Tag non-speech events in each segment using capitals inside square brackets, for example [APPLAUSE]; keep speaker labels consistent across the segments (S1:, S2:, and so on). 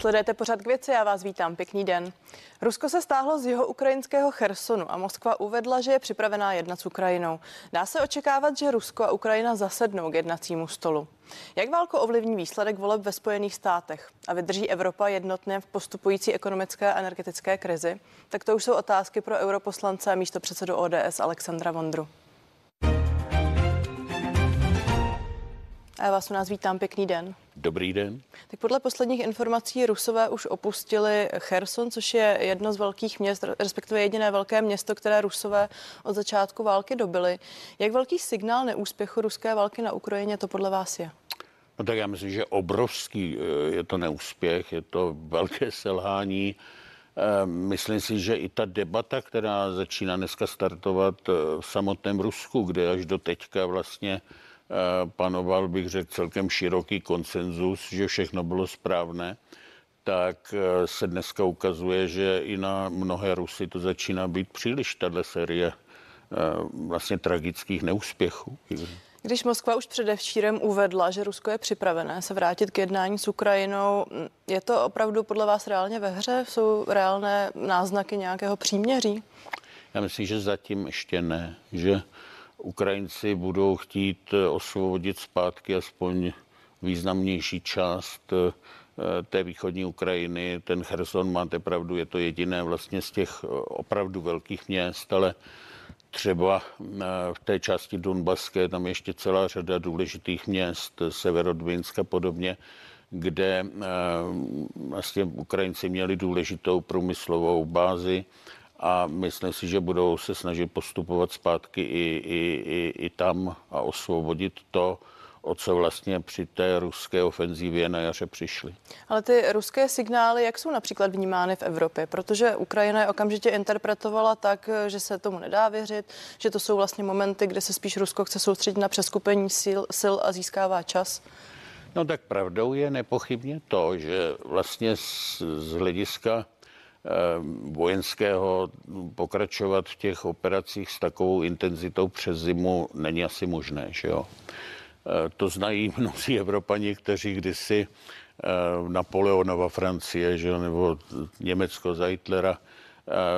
S1: Sledujete pořád k věci, já vás vítám, pěkný den. Rusko se stáhlo z jeho ukrajinského Chersonu a Moskva uvedla, že je připravená jednat s Ukrajinou. Dá se očekávat, že Rusko a Ukrajina zasednou k jednacímu stolu. Jak válku ovlivní výsledek voleb ve Spojených státech a vydrží Evropa jednotně v postupující ekonomické a energetické krizi? Tak to už jsou otázky pro europoslance a místo předsedu ODS Alexandra Vondru. Já vás u nás vítám, pěkný den.
S2: Dobrý den.
S1: Tak podle posledních informací Rusové už opustili Cherson, což je jedno z velkých měst, respektive jediné velké město, které Rusové od začátku války dobili. Jak velký signál neúspěchu ruské války na Ukrajině to podle vás je?
S2: No tak já myslím, že obrovský eh, je to neúspěch, je to velké selhání. Eh, myslím si, že i ta debata, která začíná dneska startovat eh, v samotném Rusku, kde až do teďka vlastně panoval, bych řekl, celkem široký konsenzus, že všechno bylo správné, tak eh, se dneska ukazuje, že i na mnohé Rusy to začíná být příliš, tahle série eh, vlastně tragických neúspěchů.
S1: Když Moskva už předevčírem uvedla, že Rusko je připravené se vrátit k jednání s Ukrajinou, je to opravdu podle vás reálně ve hře? Jsou reálné náznaky nějakého příměří?
S2: Já myslím, že zatím ještě ne, že Ukrajinci budou chtít eh, osvobodit zpátky aspoň významnější část eh, té východní Ukrajiny. Ten Cherson, máte pravdu, je to jediné vlastně z těch eh, opravdu velkých měst, ale třeba v té části Donbaské tam ještě celá řada důležitých měst, Severodvinska podobně, kde vlastně Ukrajinci měli důležitou průmyslovou bázi a myslím si, že budou se snažit postupovat zpátky i, i, i, i tam a osvobodit to, o co vlastně při té ruské ofenzívě na jaře přišli.
S1: Ale ty ruské signály, jak jsou například vnímány v Evropě? Protože Ukrajina je okamžitě interpretovala tak, že se tomu nedá věřit, že to jsou vlastně momenty, kde se spíš Rusko chce soustředit na přeskupení sil, sil a získává čas.
S2: No tak pravdou je nepochybně to, že vlastně z, z hlediska vojenského pokračovat v těch operacích s takovou intenzitou přes zimu není asi možné. Že jo? Eh, to znají [LAUGHS] mnozí Evropani, kteří kdysi eh, Napoleonova Francie že, nebo Německo za Hitlera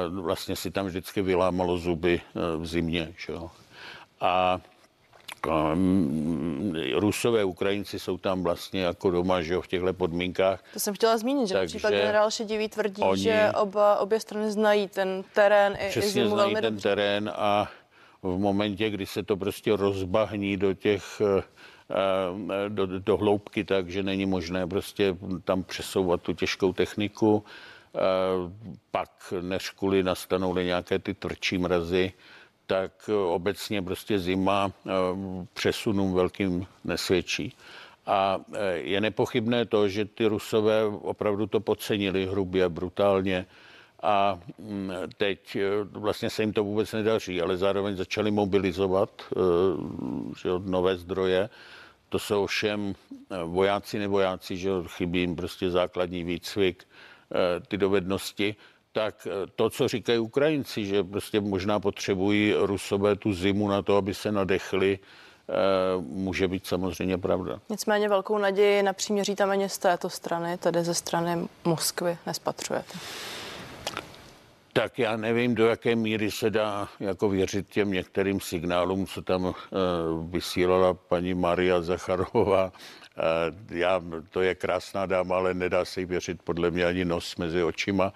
S2: vlastně si tam vždycky vylámalo zuby v zimě. Že jo? A Rusové, Ukrajinci jsou tam vlastně jako doma, že jo, v těchto podmínkách.
S1: To jsem chtěla zmínit, že Takže například generál Šedivý tvrdí, oni, že oba, obě strany znají ten terén
S2: i, i zimu znají velmi ten dobře. terén a v momentě, kdy se to prostě rozbahní do těch eh, eh, do, do hloubky, takže není možné prostě tam přesouvat tu těžkou techniku. Eh, pak než kvůli nastanou nějaké ty tvrdší mrazy, tak eh, obecně prostě zima eh, přesunům velkým nesvědčí. A eh, je nepochybné to, že ty Rusové opravdu to podcenili hrubě, brutálně a mm, teď vlastně se jim to vůbec nedaří, ale zároveň začali mobilizovat že nové zdroje. To jsou všem vojáci, nevojáci, že chybí jim prostě základní výcvik, ty dovednosti tak eh, to, co říkají Ukrajinci, že prostě možná potřebují Rusové tu zimu na to, aby se nadechli, eh, může být samozřejmě pravda.
S1: Nicméně velkou naději na příměří tam ani z této strany, tedy ze strany Moskvy, nespatřujete.
S2: Tak já nevím, do jaké míry se dá jako věřit těm některým signálům, co tam uh, vysílala paní Maria Zacharová. Já, to je krásná dáma, ale nedá se jí věřit podle mě ani nos mezi očima.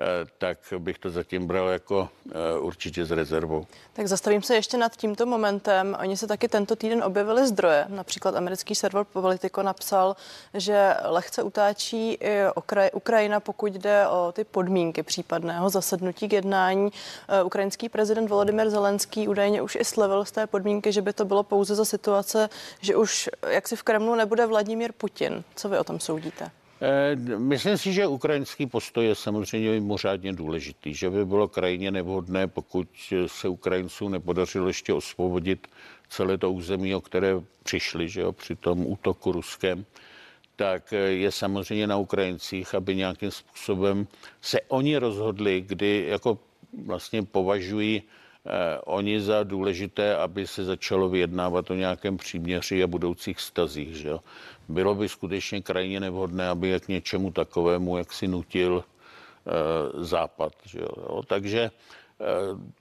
S2: Eh, tak bych to zatím bral jako eh, určitě s rezervou.
S1: Tak zastavím se ještě nad tímto momentem. Oni se taky tento týden objevili zdroje. Například americký server Politico napsal, že lehce utáčí i Ukrajina, pokud jde o ty podmínky případného zasednutí k jednání. Eh, ukrajinský prezident Volodymyr Zelenský údajně už i slevil z té podmínky, že by to bylo pouze za situace, že už jaksi v Kremlu nebude Vladimír Putin. Co vy o tom soudíte?
S2: Eh, myslím si, že ukrajinský postoj je samozřejmě mimořádně důležitý, že by bylo krajně nevhodné, pokud se Ukrajincům nepodařilo ještě osvobodit celé to území, o které přišli že jo, při tom útoku ruském, tak je samozřejmě na Ukrajincích, aby nějakým způsobem se oni rozhodli, kdy jako vlastně považují oni za důležité, aby se začalo vyjednávat o nějakém příměři a budoucích stazích. Že jo? Bylo by skutečně krajně nevhodné, aby k něčemu takovému, jak si nutil e, Západ. Že jo? Takže e,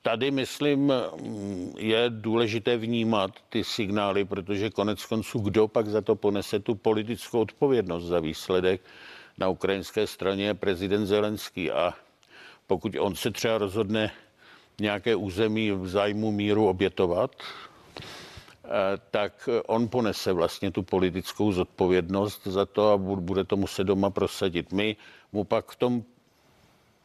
S2: tady, myslím, je důležité vnímat ty signály, protože konec konců, kdo pak za to ponese tu politickou odpovědnost za výsledek na ukrajinské straně je prezident Zelenský a pokud on se třeba rozhodne nějaké území v zájmu míru obětovat, eh, tak on ponese vlastně tu politickou zodpovědnost za to a bude to muset doma prosadit. My mu pak v tom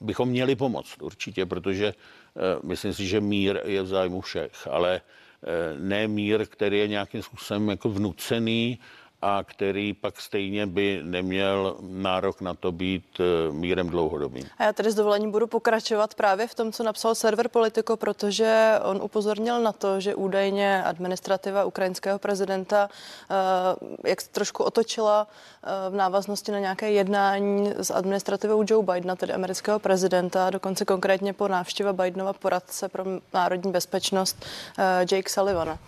S2: bychom měli pomoct určitě, protože eh, myslím si, že mír je v zájmu všech, ale eh, ne mír, který je nějakým způsobem jako vnucený a který pak stejně by neměl nárok na to být eh, mírem dlouhodobým.
S1: A já tedy s dovolením budu pokračovat právě v tom, co napsal server Politico, protože on upozornil na to, že údajně administrativa ukrajinského prezidenta eh, jak trošku otočila eh, v návaznosti na nějaké jednání s administrativou Joe Bidena, tedy amerického prezidenta, dokonce konkrétně po návštěva Bidenova poradce pro národní bezpečnost Jake Sullivana.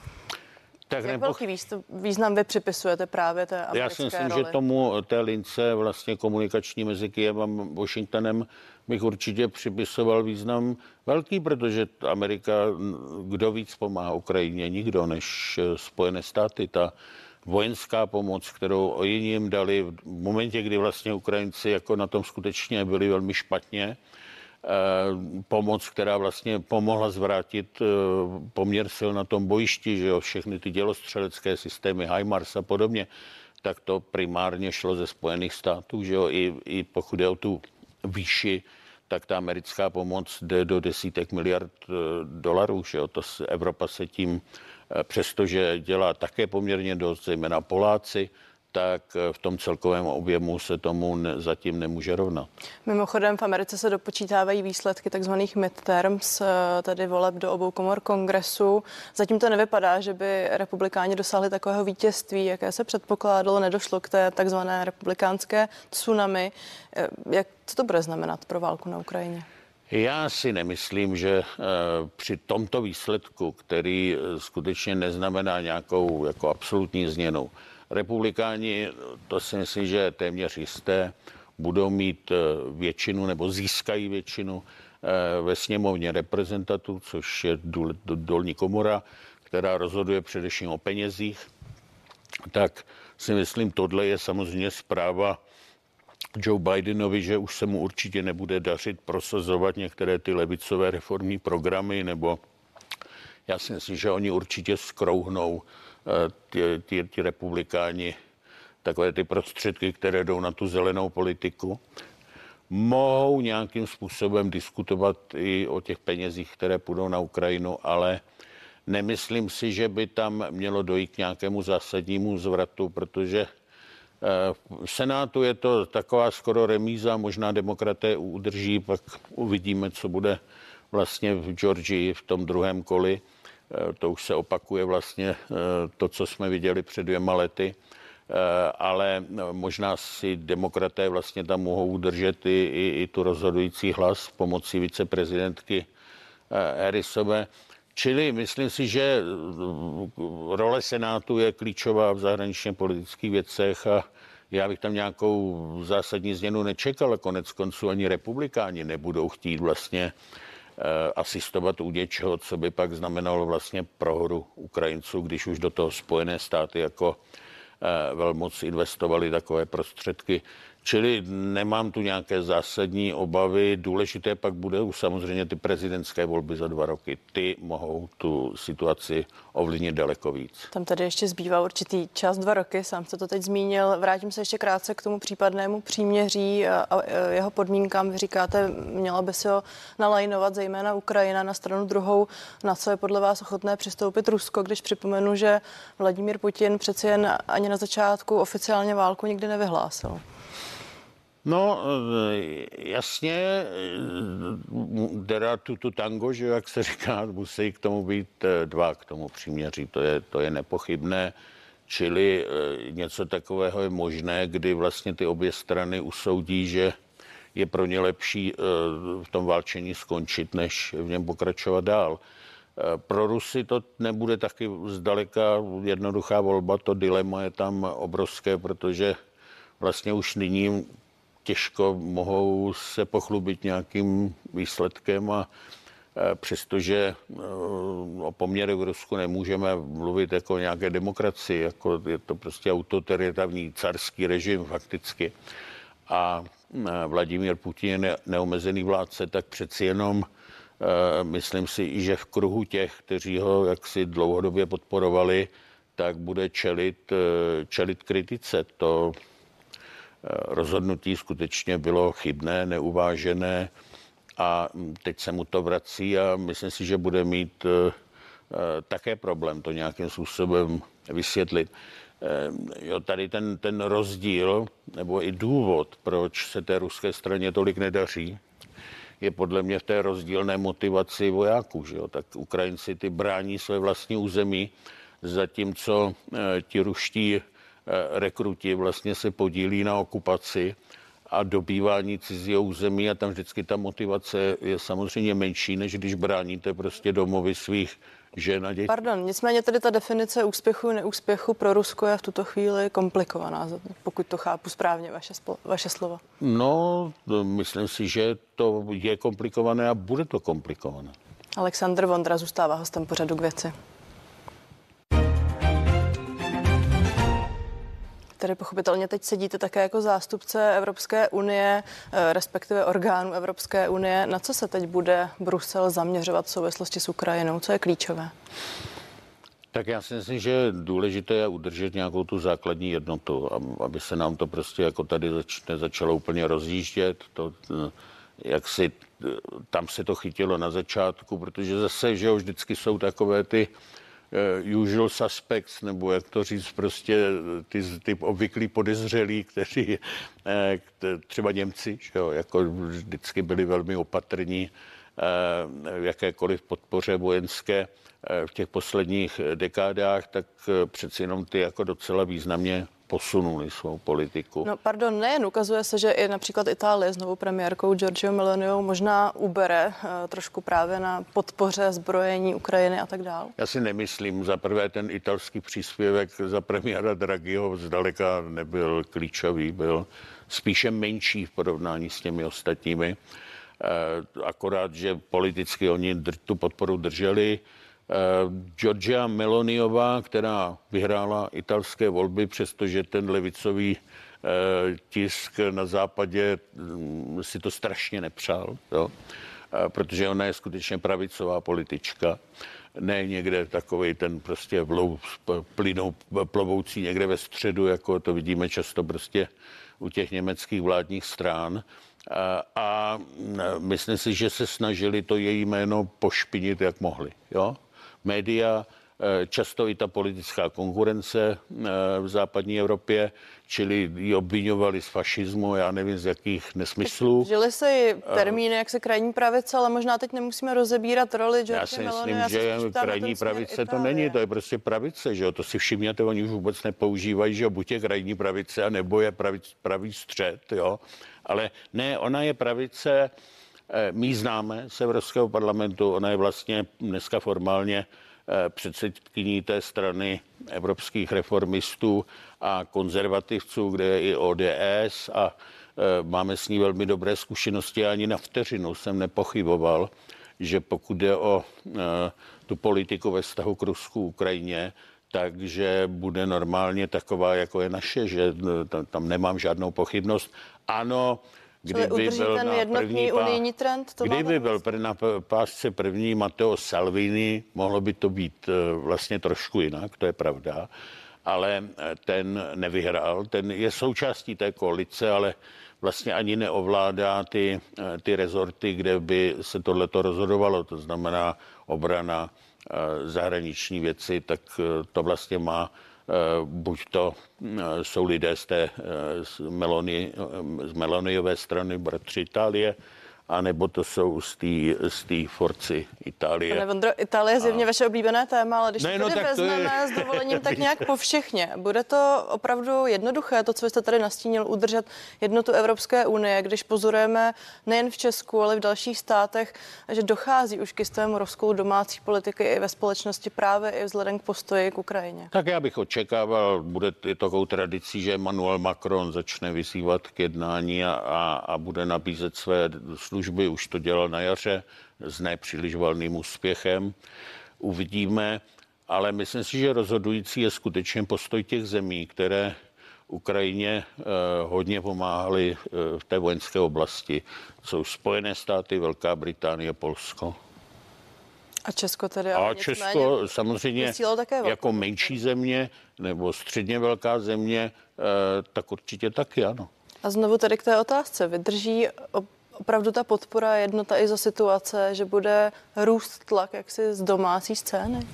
S1: Tak Jak nepoch... velký význam vy připisujete právě té americké
S2: Já si myslím,
S1: roli?
S2: že tomu té lince vlastně komunikační mezi Kyjevem a Washingtonem bych určitě připisoval význam velký, protože Amerika, kdo víc pomáhá Ukrajině, nikdo než eh, Spojené státy. Ta vojenská pomoc, kterou oni jim dali v momentě, kdy vlastně Ukrajinci jako na tom skutečně byli velmi špatně, pomoc, která vlastně pomohla zvrátit eh, poměr sil na tom bojišti, že jo, všechny ty dělostřelecké systémy, HIMARS a podobně, tak to primárně šlo ze Spojených států, že jo, i, i pokud je o tu výši, tak ta americká pomoc jde do desítek miliard eh, dolarů, že jo, to Evropa se tím, přestože dělá také poměrně dost, zejména Poláci, tak eh, v tom celkovém objemu se tomu ne, zatím nemůže rovnat.
S1: Mimochodem v Americe se dopočítávají výsledky takzvaných midterms, eh, tedy voleb do obou komor kongresu. Zatím to nevypadá, že by republikáni dosáhli takového vítězství, jaké se předpokládalo, nedošlo k té takzvané republikánské tsunami. Eh, jak, co to bude znamenat pro válku na Ukrajině?
S2: Já si nemyslím, že při tomto výsledku, který skutečně neznamená nějakou jako absolutní změnu, Republikáni, to si myslím, že je téměř jisté, budou mít eh, většinu nebo získají většinu eh, ve sněmovně reprezentantů, což je dolní komora, která rozhoduje především o penězích, tak si myslím, tohle je samozřejmě zpráva Joe Bidenovi, že už se mu určitě nebude dařit prosazovat některé ty levicové reformní programy, nebo já si myslím, že oni určitě skrouhnou ty, ty, ty republikáni takové ty prostředky, které jdou na tu zelenou politiku, mohou nějakým způsobem diskutovat i o těch penězích, které půjdou na Ukrajinu, ale nemyslím si, že by tam mělo dojít k nějakému zásadnímu zvratu, protože eh, v Senátu je to taková skoro remíza, možná demokraté udrží, pak uvidíme, co bude vlastně v Georgii v tom druhém koli. Eh, to už se opakuje vlastně eh, to, co jsme viděli před dvěma lety, eh, ale možná si demokraté vlastně tam mohou udržet i, i, i tu rozhodující hlas pomocí viceprezidentky Harrisové. Čili myslím si, že role Senátu je klíčová v zahraničně politických věcech a já bych tam nějakou zásadní změnu nečekal. Konec konců ani republikáni nebudou chtít vlastně Eh, asistovat u něčeho, co by pak znamenalo vlastně prohru Ukrajinců, když už do toho Spojené státy jako eh, velmoc investovali takové prostředky. Čili nemám tu nějaké zásadní obavy. Důležité pak bude samozřejmě ty prezidentské volby za dva roky. Ty mohou tu situaci ovlivnit daleko víc.
S1: Tam tady ještě zbývá určitý čas, dva roky, sám jste to teď zmínil. Vrátím se ještě krátce k tomu případnému příměří a jeho podmínkám. Vy říkáte, měla by se ho nalajnovat zejména Ukrajina na stranu druhou. Na co je podle vás ochotné přistoupit Rusko, když připomenu, že Vladimír Putin přeci jen ani na začátku oficiálně válku nikdy nevyhlásil?
S2: No, eh, jasně, teda tu, tu tango, že jak se říká, musí k tomu být eh, dva, k tomu příměří, to je, to je nepochybné. Čili eh, něco takového je možné, kdy vlastně ty obě strany usoudí, že je pro ně lepší v tom válčení skončit, než v něm pokračovat dál. Pro Rusy to nebude taky zdaleka jednoduchá volba, to dilema je tam obrovské, protože vlastně už nyní těžko mohou se pochlubit nějakým výsledkem a přestože o poměrech v Rusku nemůžeme mluvit jako nějaké demokracii, jako je to prostě autoritární carský režim fakticky. A Vladimír Putin je neomezený vládce, tak přeci jenom myslím si, že v kruhu těch, kteří ho jaksi dlouhodobě podporovali, tak bude čelit, čelit kritice. To rozhodnutí skutečně bylo chybné, neuvážené a teď se mu to vrací a myslím si, že bude mít eh, eh, také problém to nějakým způsobem vysvětlit. Eh, jo, tady ten, ten rozdíl, nebo i důvod, proč se té ruské straně tolik nedaří, je podle mě v té rozdílné motivaci vojáků. Že jo? Tak Ukrajinci ty brání své vlastní území, zatímco ti ruští rekruti vlastně se podílí na okupaci a dobývání cizího území a tam vždycky ta motivace je samozřejmě menší, než když bráníte prostě domovy svých žen a dětí.
S1: Pardon, nicméně tedy ta definice úspěchu, neúspěchu pro Rusko je v tuto chvíli komplikovaná, pokud to chápu správně, vaše, vaše slova.
S2: No, myslím si, že to je komplikované a bude to komplikované.
S1: Aleksandr Vondra zůstává hostem pořadu k věci. Tedy pochopitelně teď sedíte také jako zástupce Evropské unie, eh, respektive orgánů Evropské unie. Na co se teď bude Brusel zaměřovat v souvislosti s Ukrajinou? Co je klíčové?
S2: Tak já si myslím, že důležité je udržet nějakou tu základní jednotu, aby se nám to prostě jako tady začne, začalo úplně rozjíždět. To, eh, jak si, eh, tam se to chytilo na začátku, protože zase, že jo, vždycky jsou takové ty uh, usual suspects, nebo jak to říct, prostě ty, ty obvyklí podezřelí, [LAUGHS] kteří uh, třeba Němci, že jo, jako vždycky byli velmi opatrní v jakékoliv podpoře vojenské v těch posledních dekádách, tak přeci jenom ty jako docela významně posunuli svou politiku.
S1: No pardon, nejen ukazuje se, že i například Itálie s novou premiérkou Giorgio Meloniou možná ubere uh, trošku právě na podpoře zbrojení Ukrajiny a tak dále.
S2: Já si nemyslím, za prvé ten italský příspěvek za premiéra Draghiho zdaleka nebyl klíčový, byl spíše menší v porovnání s těmi ostatními. Uh, akorát, že politicky oni dr- tu podporu drželi, Eh, Georgia Meloniová, která vyhrála italské volby, přestože ten levicový eh, tisk na západě mm, si to strašně nepřál, jo? Eh, protože ona je skutečně pravicová politička, ne někde takový ten prostě vlou, plynou, plovoucí někde ve středu, jako to vidíme často prostě u těch německých vládních stran. A, a mm, myslím si, že se snažili to její jméno pošpinit, jak mohli. Jo? Média, eh, často i ta politická konkurence eh, v západní Evropě, čili ji obvinovali z fašismu, já nevím z jakých nesmyslů.
S1: Žili se i eh, termíny, jak se krajní pravice, ale možná teď nemusíme rozebírat roli George
S2: Já si myslím, já že krajní pravice to není, to je prostě pravice, že jo, to si všimněte, oni už vůbec nepoužívají, že jo, buď je krajní pravice, nebo je pravic, pravý střed, jo, ale ne, ona je pravice, Eh, my známe z Evropského parlamentu, ona je vlastně dneska formálně eh, předsedkyní té strany evropských reformistů a konzervativců, kde je i ODS a eh, máme s ní velmi dobré zkušenosti. Ani na vteřinu jsem nepochyboval, že pokud jde o tu politiku ve vztahu k Rusku, Ukrajině, takže bude normálně taková, jako je naše, že tam nemám žádnou pochybnost. Ano,
S1: Kdyby byl ten na první unijní trend?
S2: To kdyby byl na pásce první Matteo Salvini, mohlo by to být eh, vlastně trošku jinak, to je pravda, ale eh, ten nevyhrál, ten je součástí té koalice, ale vlastně ani neovládá ty, eh, ty rezorty, kde by se tohleto rozhodovalo, to znamená obrana, zahraniční věci, tak to vlastně má buď to eh, jsou lidé z té eh, z, Meloni, z Meloniové strany, bratři Itálie, a nebo to jsou z té Forci Itálie.
S1: Pane Vondro, Itálie je zjevně a... vaše oblíbené téma, ale když
S2: ne,
S1: to
S2: no,
S1: tady
S2: tak
S1: vezmeme
S2: to je...
S1: s dovolením tak nějak po všechně, bude to opravdu jednoduché, to, co jste tady nastínil, udržet jednotu Evropské unie, když pozorujeme nejen v Česku, ale i v dalších státech, že dochází už k jistému rozkolu domácí politiky i ve společnosti právě i vzhledem k postoji k Ukrajině.
S2: Tak já bych očekával, bude je takovou tradicí, že Emmanuel Macron začne vyzývat k jednání a, a, a bude nabízet své služby, už to dělal na jaře s nepříliš valným úspěchem. Uvidíme, ale myslím si, že rozhodující je skutečně postoj těch zemí, které Ukrajině eh, hodně pomáhali eh, v té vojenské oblasti. Jsou Spojené státy, Velká Británie, Polsko.
S1: A Česko tedy?
S2: A Česko samozřejmě také jako menší země nebo středně velká země, eh, tak určitě taky ano.
S1: A znovu tedy k té otázce. Vydrží opravdu ta podpora jednota i za situace, že bude růst tlak jaksi z domácí scény?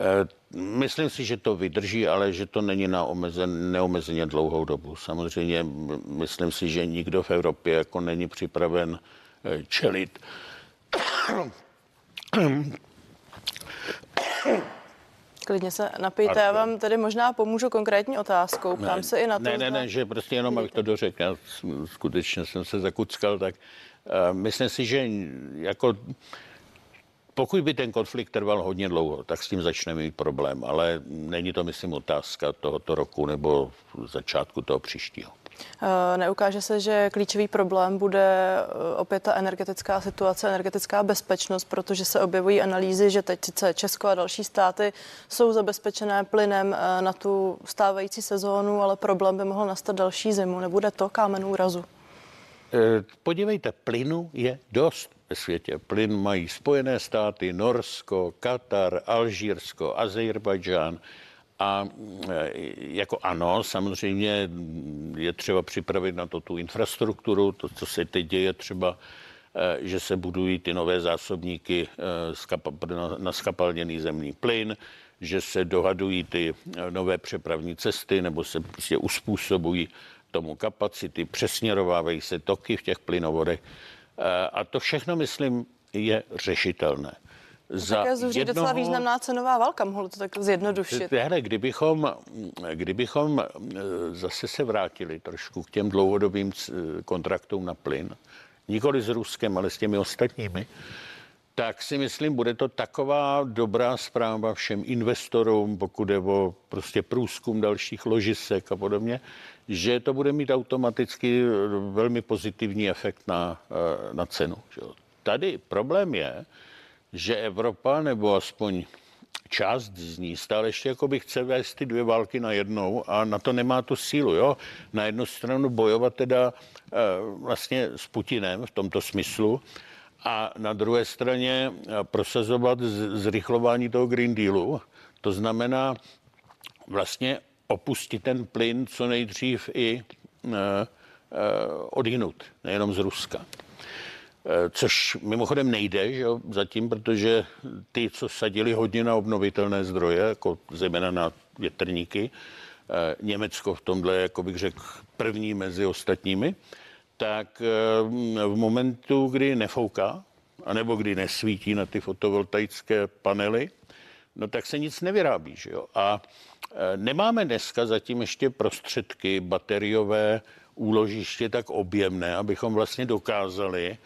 S2: Eh, myslím si, že to vydrží, ale že to není na omezen, neomezeně dlouhou dobu. Samozřejmě myslím si, že nikdo v Evropě jako není připraven eh, čelit
S1: Klidně se napijte, já vám tedy možná pomůžu konkrétní otázkou. Ptám ne, se i na to.
S2: Ne, ne, ne, že prostě jenom, abych to dořekl, já skutečně jsem se zakuckal, tak uh, myslím si, že jako pokud by ten konflikt trval hodně dlouho, tak s tím začneme mít problém, ale není to, myslím, otázka tohoto roku nebo začátku toho příštího.
S1: Eh, neukáže se, že klíčový problém bude eh, opět ta energetická situace, energetická bezpečnost, protože se objevují analýzy, že teď sice Česko a další státy jsou zabezpečené plynem eh, na tu stávající sezónu, ale problém by mohl nastat další zimu. Nebude to kámen úrazu?
S2: Podívejte, plynu je dost ve světě. Plyn mají Spojené státy, Norsko, Katar, Alžírsko, Azerbajdžán. A e, jako ano, samozřejmě je třeba připravit na to tu infrastrukturu, to, co se teď děje třeba, e, že se budují ty nové zásobníky e, na skapalněný zemní plyn, že se dohadují ty nové přepravní cesty nebo se prostě uspůsobují tomu kapacity, přesměrovávají se toky v těch plynovodech. A to všechno, myslím, je řešitelné
S1: za zuří jednoho... docela významná cenová válka, mohlo to tak zjednodušit.
S2: Hele, kdybychom, kdybychom e, zase se vrátili trošku k těm dlouhodobým kontraktům na plyn, nikoli s Ruskem, ale s těmi ostatními, tak si myslím, bude to taková dobrá zpráva všem investorům, pokud je o prostě průzkum dalších ložisek a podobně, že to bude mít automaticky velmi pozitivní efekt na, na cenu. Tady problém je, že Evropa, nebo aspoň část z ní stále ještě jako by chce vést ty dvě války na jednou a na to nemá tu sílu. Jo? Na jednu stranu bojovat teda e, vlastně s Putinem v tomto smyslu a na druhé straně eh, prosazovat zrychlování toho Green Dealu. To znamená vlastně opustit ten plyn co nejdřív i e, e, odhinut, nejenom z Ruska. Eh, což mimochodem nejde, že jo, zatím, protože ty, co sadili hodně na obnovitelné zdroje, jako zejména na větrníky, eh, Německo v tomhle, jako bych řekl, první mezi ostatními, tak eh, v momentu, kdy nefouká, anebo kdy nesvítí na ty fotovoltaické panely, no tak se nic nevyrábí. Že jo? A nemáme dneska zatím ještě prostředky bateriové úložiště tak objemné, abychom vlastně dokázali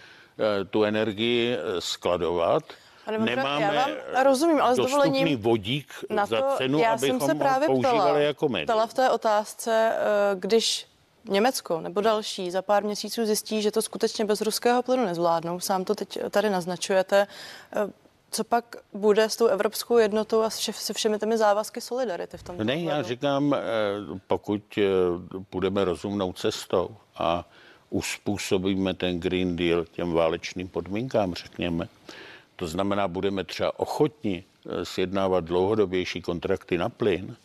S2: tu energii eh, skladovat.
S1: Pane Nemáme já vám rozumím, ale s dovolením
S2: vodík na to, za cenu,
S1: já
S2: abychom
S1: jsem se právě používali ptala,
S2: jako médium.
S1: Ptala v té otázce, eh, když Německo nebo další za pár měsíců zjistí, že to skutečně bez ruského plynu nezvládnou, sám to teď tady naznačujete, co pak bude s tou evropskou jednotou a se všemi těmi závazky solidarity v tom?
S2: Ne, já říkám, pokud půjdeme rozumnou cestou a uspůsobíme ten Green Deal těm válečným podmínkám, řekněme. To znamená, budeme třeba ochotni eh, sjednávat dlouhodobější kontrakty na plyn,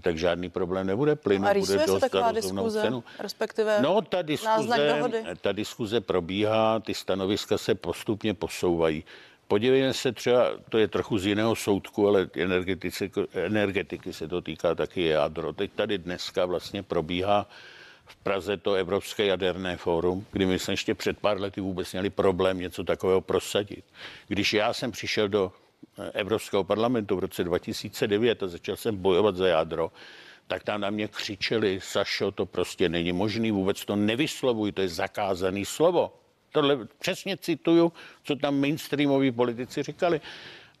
S2: tak žádný problém nebude. Plyn no bude dost za diskuze, cenu.
S1: Respektive
S2: no, ta diskuze, ta diskuze probíhá, ty stanoviska se postupně posouvají. Podívejme se třeba, to je trochu z jiného soudku, ale energetiky, energetiky se to týká taky jádro. Teď tady dneska vlastně probíhá v Praze to Evropské jaderné fórum, kdy my jsme ještě před pár lety vůbec měli problém něco takového prosadit. Když já jsem přišel do eh, Evropského parlamentu v roce 2009 a začal jsem bojovat za jádro, tak tam na mě křičeli, Sašo, to prostě není možný, vůbec to nevyslovuj, to je zakázaný slovo. Tohle přesně cituju, co tam mainstreamoví politici říkali.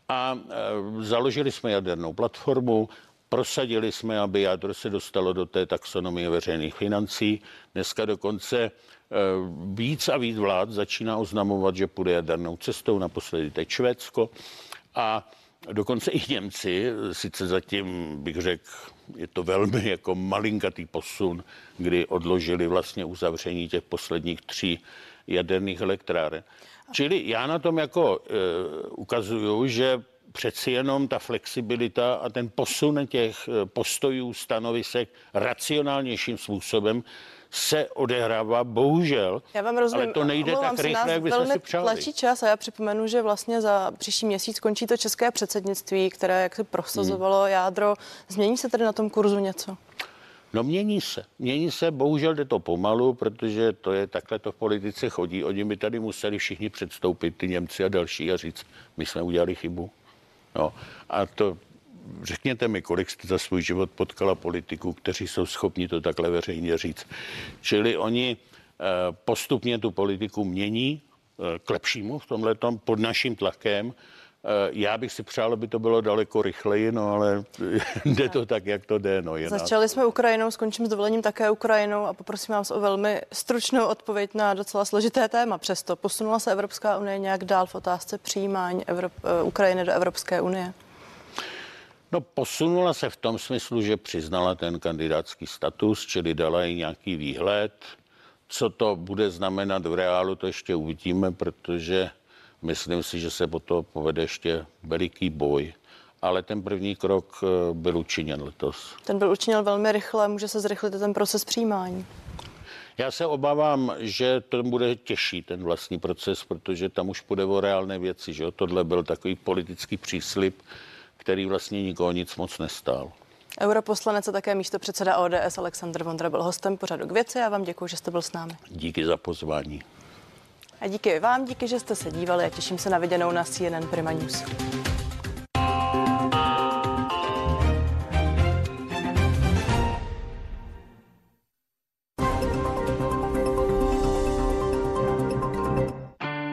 S2: A e, založili jsme jadernou platformu, prosadili jsme, aby jádro se dostalo do té taxonomie veřejných financí. Dneska dokonce e, víc a víc vlád začíná oznamovat, že půjde jadernou cestou, naposledy teď Švédsko. A dokonce i Němci, sice zatím bych řekl, je to velmi jako malinkatý posun, kdy odložili vlastně uzavření těch posledních tří jaderných elektráren. Čili já na tom jako e, ukazuju, že přeci jenom ta flexibilita a ten posun těch e, postojů, stanovisek racionálnějším způsobem se odehrává, bohužel.
S1: Já vám rozumím.
S2: Ale to nejde tak rychle, jak bychom si přáli.
S1: tlačí čas a já připomenu, že vlastně za příští měsíc končí to české předsednictví, které jak se prosazovalo hmm. jádro. Změní se tedy na tom kurzu něco?
S2: No mění se. Mění se, bohužel jde to pomalu, protože to je takhle to v politice chodí. Oni by tady museli všichni předstoupit, ty Němci a další, a říct, my jsme udělali chybu. No, a to řekněte mi, kolik jste za svůj život potkala politiků, kteří jsou schopni to takhle veřejně říct. Čili oni eh, postupně tu politiku mění eh, k lepšímu v tomhle pod naším tlakem já bych si přál, aby to bylo daleko rychleji, no ale [LAUGHS] jde to tak, jak to jde. No,
S1: Začali jsme Ukrajinou, skončím s dovolením také Ukrajinou a poprosím vás o velmi stručnou odpověď na docela složité téma. Přesto posunula se Evropská unie nějak dál v otázce přijímání Evrop- eh, Ukrajiny do Evropské unie?
S2: No posunula se v tom smyslu, že přiznala ten kandidátský status, čili dala jí nějaký výhled. Co to bude znamenat v reálu, to ještě uvidíme, protože Myslím si, že se po to povede ještě veliký boj, ale ten první krok eh, byl učiněn letos.
S1: Ten byl učiněn velmi rychle, může se zrychlit ten proces přijímání.
S2: Já se obávám, že to bude těžší, ten vlastní proces, protože tam už půjde o reálné věci. Že? Tohle byl takový politický příslip, který vlastně nikoho nic moc nestál.
S1: Europoslanec a také místo předseda ODS Aleksandr Vondra byl hostem pořadu k věci. Já vám děkuji, že jste byl s námi.
S2: Díky za pozvání.
S1: A díky vám, díky, že jste se dívali a těším se na viděnou na CNN Prima News.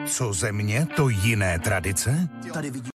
S3: Co země, to jiné tradice? Tady vidí